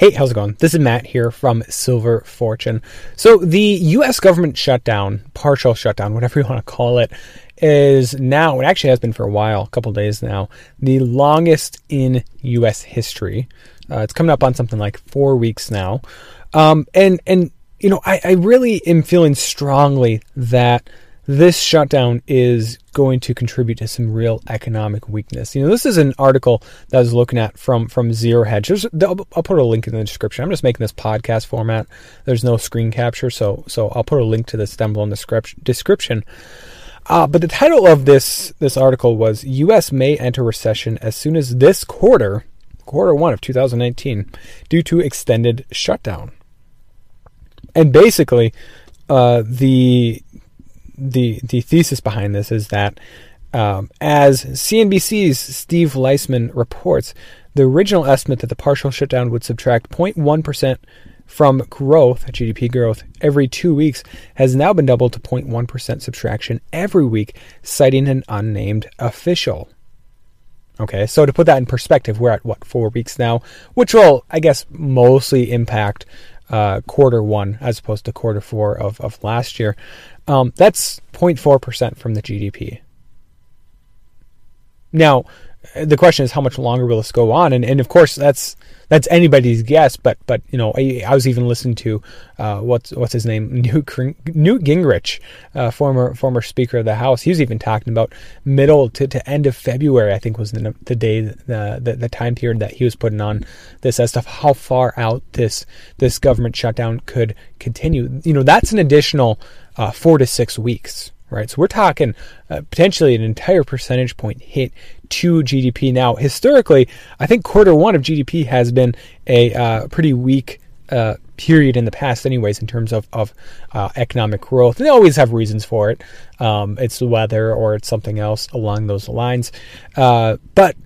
Hey, how's it going? This is Matt here from Silver Fortune. So, the US government shutdown, partial shutdown, whatever you want to call it, is now, it actually has been for a while, a couple days now, the longest in US history. Uh, it's coming up on something like four weeks now. Um, and, and, you know, I, I really am feeling strongly that this shutdown is going to contribute to some real economic weakness. You know, this is an article that I was looking at from from Zero Hedge. There's, I'll, put a link in the description. I'm just making this podcast format. There's no screen capture, so so I'll put a link to this down below in the description. Uh, but the title of this this article was "U.S. may enter recession as soon as this quarter, quarter one of 2019, due to extended shutdown." And basically, uh, the the the thesis behind this is that um, as CNBC's Steve Liesman reports, the original estimate that the partial shutdown would subtract 0.1 percent from growth, GDP growth, every two weeks has now been doubled to 0.1% subtraction every week, citing an unnamed official. Okay, so to put that in perspective, we're at what, four weeks now, which will, I guess, mostly impact uh, quarter one as opposed to quarter four of, of last year. Um, that's 0.4% from the GDP. Now, the question is how much longer will this go on? And, and of course, that's that's anybody's guess. But but you know, I, I was even listening to uh, what's what's his name, Newt, Newt Gingrich, uh, former former Speaker of the House. He was even talking about middle to, to end of February. I think was the, the day the, the, the time period that he was putting on this as to how far out this this government shutdown could continue. You know, that's an additional uh, four to six weeks right? So we're talking uh, potentially an entire percentage point hit to GDP. Now, historically, I think quarter one of GDP has been a uh, pretty weak uh, period in the past, anyways, in terms of, of uh, economic growth. And they always have reasons for it. Um, it's the weather or it's something else along those lines. Uh, but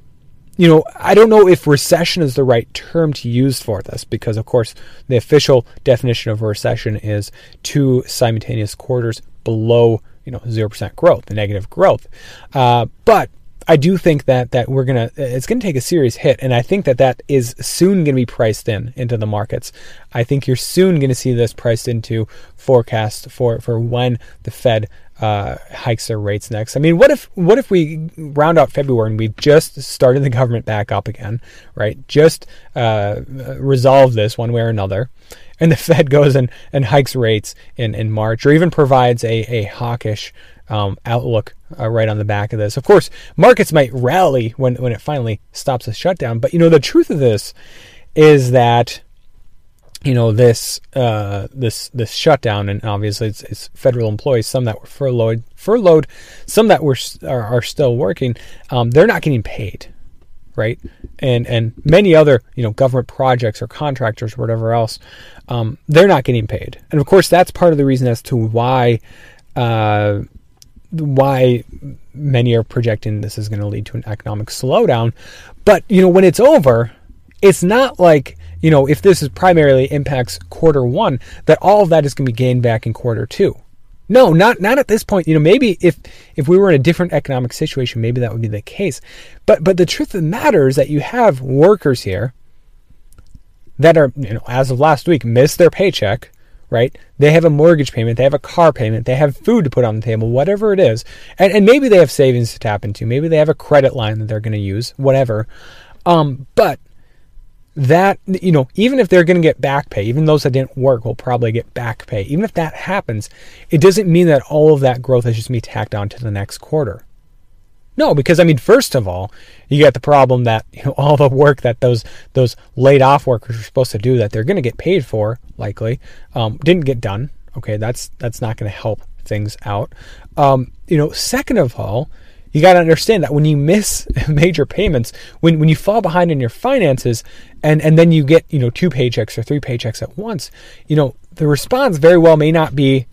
you know, I don't know if recession is the right term to use for this because, of course, the official definition of recession is two simultaneous quarters below you know zero percent growth, the negative growth. Uh, but I do think that that we're gonna it's gonna take a serious hit, and I think that that is soon gonna be priced in into the markets. I think you're soon gonna see this priced into forecast for for when the Fed uh, hikes their rates next. I mean, what if what if we round out February and we just started the government back up again, right? Just uh, resolve this one way or another, and the Fed goes and, and hikes rates in, in March, or even provides a a hawkish um, outlook uh, right on the back of this. Of course, markets might rally when when it finally stops the shutdown, but you know the truth of this is that you know this uh, this this shutdown, and obviously it's, it's, federal employees, some that were furloughed, furloughed, some that were are, are still working. Um, they're not getting paid, right? And and many other you know government projects or contractors or whatever else, um, they're not getting paid. And of course, that's part of the reason as to why. Uh, why many are projecting this is going to lead to an economic slowdown. But, you know, when it's over, it's not like you know, if this is primarily impacts quarter one, that all of that is going to be gained back in quarter two. No, not not at this point. You know, maybe if if we were in a different economic situation, maybe that would be the case. But but the truth of the matter is that you have workers here that are, you know, as of last week, missed their paycheck, right? They have a mortgage payment, they have a car payment, they have food to put on the table, whatever it is. And and maybe they have savings to tap into, maybe they have a credit line that they're going to use, whatever. Um, but that you know even if they're going to get back pay even those that didn't work will probably get back pay even if that happens it doesn't mean that all of that growth is just be tacked on to the next quarter no because i mean first of all you got the problem that you know all the work that those those laid off workers are supposed to do that they're going to get paid for likely um, didn't get done okay? That's that's not going to help things out. Um, you know second of all you got to understand that when you miss major payments, when, when you fall behind in your finances and, and then you get, you know, two paychecks or three paychecks at once, you know, the response very well may not be,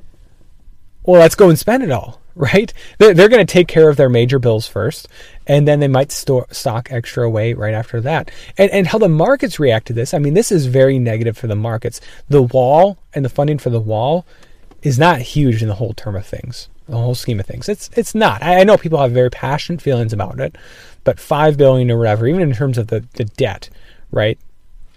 well, let's go and spend it all, right? They're, they're going to take care of their major bills first, and then they might store, stock extra away right after that. And, and how the markets react to this, I mean, this is very negative for the markets. The wall and the funding for the wall is not huge in the whole term of things, the whole scheme of things. It's it's not. I, I know people have very passionate feelings about it, but five billion or whatever, even in terms of the, the debt, right?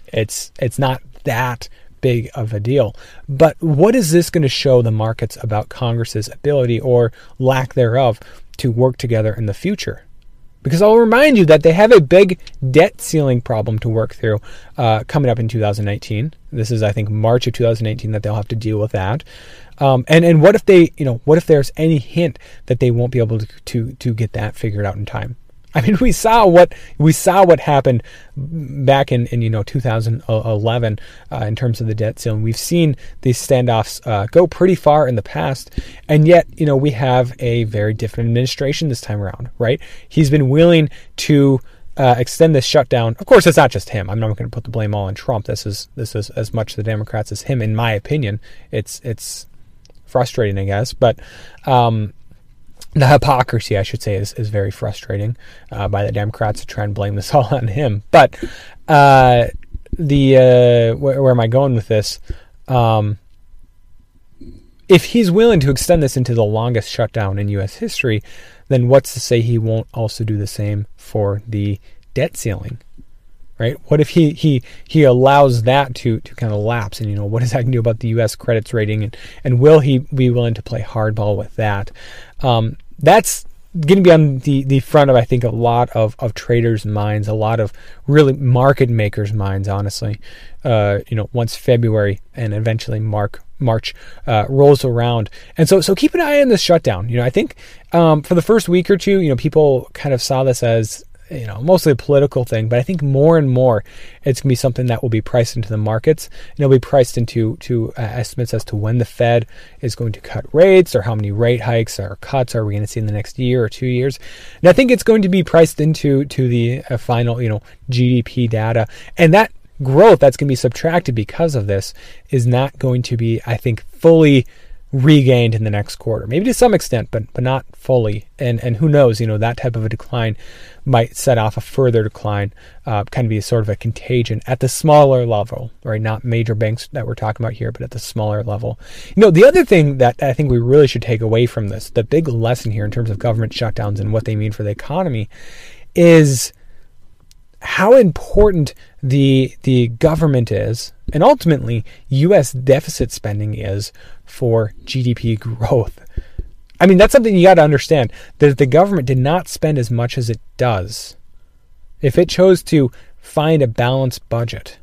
It's it's not that big of a deal. But what is this going to show the markets about Congress's ability or lack thereof to work together in the future? Because I'll remind you that they have a big debt ceiling problem to work through uh, coming up in 2019. This is, I think, March of 2019 that they'll have to deal with that. Um, and and what if they, you know, what if there's any hint that they won't be able to to, to get that figured out in time? I mean, we saw what we saw what happened back in, in you know 2011 uh, in terms of the debt ceiling. We've seen these standoffs uh, go pretty far in the past, and yet you know we have a very different administration this time around, right? He's been willing to uh, extend this shutdown. Of course, it's not just him. I'm not going to put the blame all on Trump. This is this is as much the Democrats as him, in my opinion. It's it's frustrating, I guess, but. Um, the hypocrisy, I should say, is, is very frustrating uh, by the Democrats to try and blame this all on him. But uh, the uh, where, where, am I going with this? Um, if he's willing to extend this into the longest shutdown in U.S. history, then what's to say he won't also do the same for the debt ceiling? Right? What if he he he allows that to to kind of lapse? And you know, what does that do about the U.S. credits rating? And and will he be willing to play hardball with that? Um, that's going to be on the, the front of I think a lot of, of traders' minds, a lot of really market makers' minds. Honestly, uh, you know, once February and eventually Mark March uh, rolls around, and so so keep an eye on this shutdown. You know, I think um, for the first week or two, you know, people kind of saw this as you know, mostly a political thing, but I think more and more it's going to be something that will be priced into the markets and it'll be priced into to uh, estimates as to when the Fed is going to cut rates or how many rate hikes or cuts are we going to see in the next year or two years. And I think it's going to be priced into to the uh, final, you know, GDP data and that growth that's going to be subtracted because of this is not going to be, I think, fully regained in the next quarter. Maybe to some extent, but but not fully. And and who knows? You know that type of a decline might set off a further decline, uh, kind of be a sort of a contagion at the smaller level, right? Not major banks that we're talking about here, but at the smaller level. You know, the other thing that I think we really should take away from this, the big lesson here in terms of government shutdowns and what they mean for the economy, is how important the the government is and ultimately US deficit spending is for GDP growth. I mean that's something you got to understand that the government did not spend as much as it does. If it chose to find a balanced budget,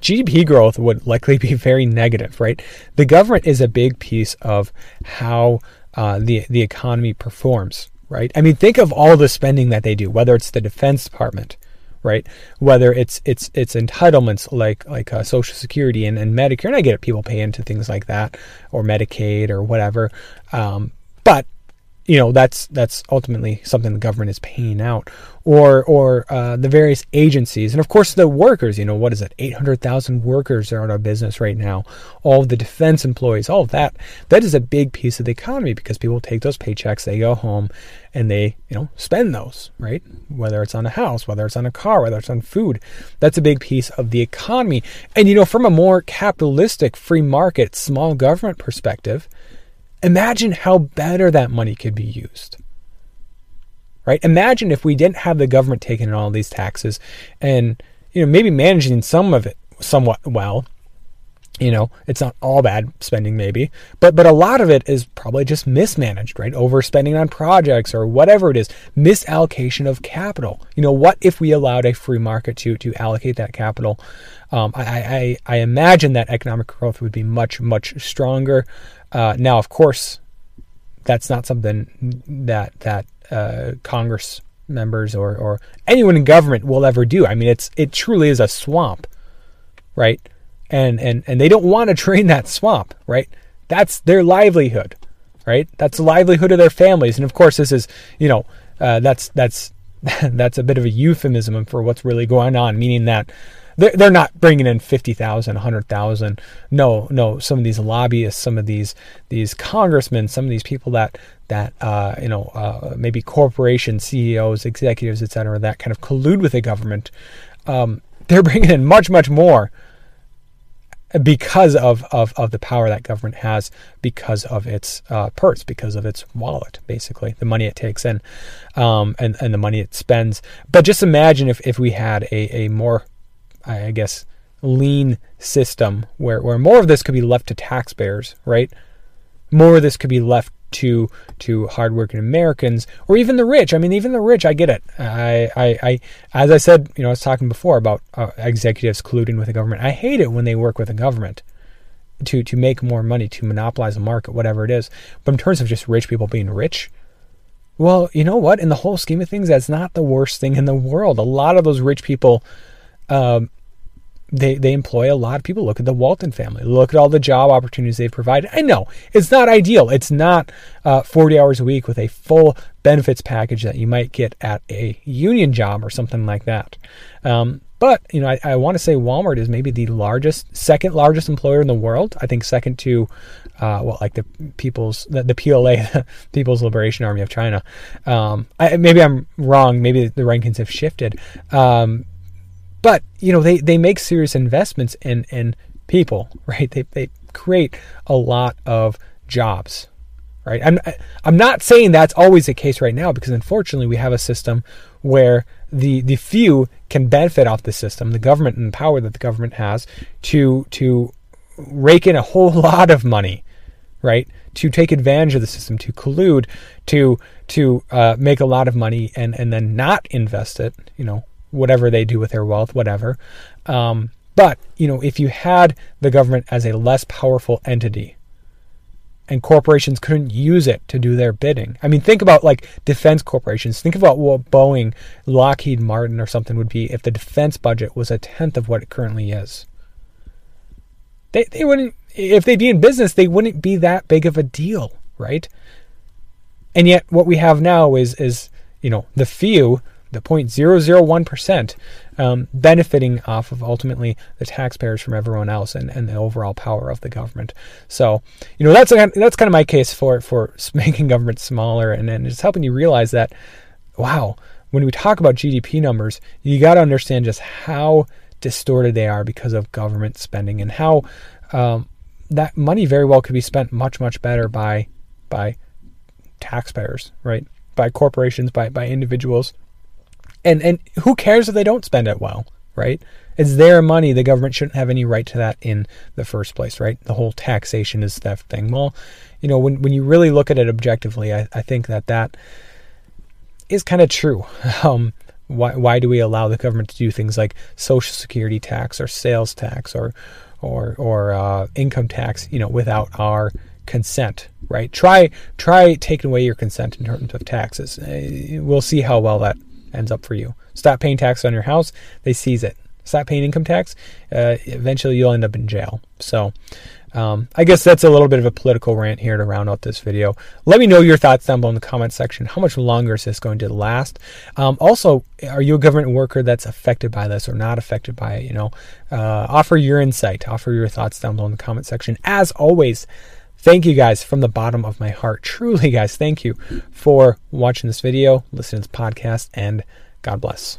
GDP growth would likely be very negative, right? The government is a big piece of how uh, the the economy performs right? I mean, think of all the spending that they do, whether it's the Defense Department, right? Whether it's it's it's entitlements like like uh, Social Security and, and Medicare, and I get it, people pay into things like that or Medicaid or whatever. Um, but you know that's that's ultimately something the government is paying out. Or or uh, the various agencies and of course the workers you know what is it 800,000 workers are out of business right now. All the defense employees all of that that is a big piece of the economy because people take those paychecks they go home and they you know spend those right? Whether it's on a house whether it's on a car whether it's on food that's a big piece of the economy. And you know from a more capitalistic free market small government perspective Imagine how better that money could be used. Right? Imagine if we didn't have the government taking in all these taxes and you know maybe managing some of it somewhat well. You know, it's not all bad spending maybe, but but a lot of it is probably just mismanaged, right? Overspending on projects or whatever it is, misallocation of capital. You know, what if we allowed a free market to to allocate that capital? Um, I, I I imagine that economic growth would be much much stronger. Uh, now, of course, that's not something that that uh, Congress members or, or anyone in government will ever do. I mean, it's it truly is a swamp, right? And and and they don't want to drain that swamp, right? That's their livelihood. right? That's the livelihood of their families. And of course, this is, you know, uh, that's that's that's a bit of a euphemism for what's really going on, meaning that they're, they're not bringing in 50,000, 100,000. No, no, some of these lobbyists, some of these these congressmen, some of these people that that uh, you know uh, maybe corporation CEOs, executives, etc., that kind of collude with the government. Um, they're bringing in much, much more because of, of, of the power that government has, because of its uh, purse, because of its wallet, basically, the money it takes in um, and, and the money it spends. But just imagine if, if we had a, a more, I guess, lean system where, where more of this could be left to taxpayers, right? More of this could be left to to hardworking Americans or even the rich. I mean, even the rich, I get it. I, I, I as I said, you know, I was talking before about uh, executives colluding with the government. I hate it when they work with the government to to make more money, to monopolize a market, whatever it is. But in terms of just rich people being rich, well, you know what? In the whole scheme of things, that's not the worst thing in the world. A lot of those rich people. Um, they they employ a lot of people. Look at the Walton family. Look at all the job opportunities they've provided. I know it's not ideal. It's not uh, 40 hours a week with a full benefits package that you might get at a union job or something like that. Um, but you know, I, I want to say Walmart is maybe the largest, second largest employer in the world. I think second to, uh, well, like the People's, the, the PLA, People's Liberation Army of China. Um, I, maybe I'm wrong. Maybe the rankings have shifted. Um, but you know, they they make serious investments in in people, right? They they create a lot of jobs, right? I'm I'm not saying that's always the case right now because unfortunately we have a system where the the few can benefit off the system, the government and the power that the government has to to rake in a whole lot of money, right? To take advantage of the system, to collude, to to uh, make a lot of money and and then not invest it, you know, whatever they do with their wealth, whatever. Um, but, you know, if you had the government as a less powerful entity and corporations couldn't use it to do their bidding. I mean, think about like defense corporations. Think about what Boeing, Lockheed Martin, or something would be if the defense budget was a tenth of what it currently is. They, they wouldn't, if they'd be in business, they wouldn't be that big of a deal, right? And yet, what we have now is, is you know, the few the 0.001% um, benefiting off of ultimately the taxpayers from everyone else and, and the overall power of the government. So, you know, that's that's kind of my case for for making government smaller and, and just helping you realize that, wow, when we talk about GDP numbers, you got to understand just how distorted they are because of government spending and how um, that money very well could be spent much much better by by taxpayers, right? By corporations, by by individuals and and who cares if they don't spend it well, right? It's their money. The government shouldn't have any right to that in the first place, right? The whole taxation is theft thing. Well, you know, when when you really look at it objectively, I, I think that that is kind of true. Um, why why do we allow the government to do things like social security tax or sales tax or or or uh, income tax, you know, without our consent, right? Try try taking away your consent in terms of taxes. Uh, we'll see how well that ends up for you. Stop paying tax on your house, they seize it. Stop paying income tax, uh, eventually you'll end up in jail. So, um, I guess that's a little bit of a political rant here to round out this video. Let me know your thoughts down below in the comment section. How much longer is this going to last? Um, also, are you a government worker that's affected by this or not affected by it? You know, uh, offer your insight, offer your thoughts down below in the comment section. As always, Thank you guys from the bottom of my heart. Truly, guys, thank you for watching this video, listening to this podcast, and God bless.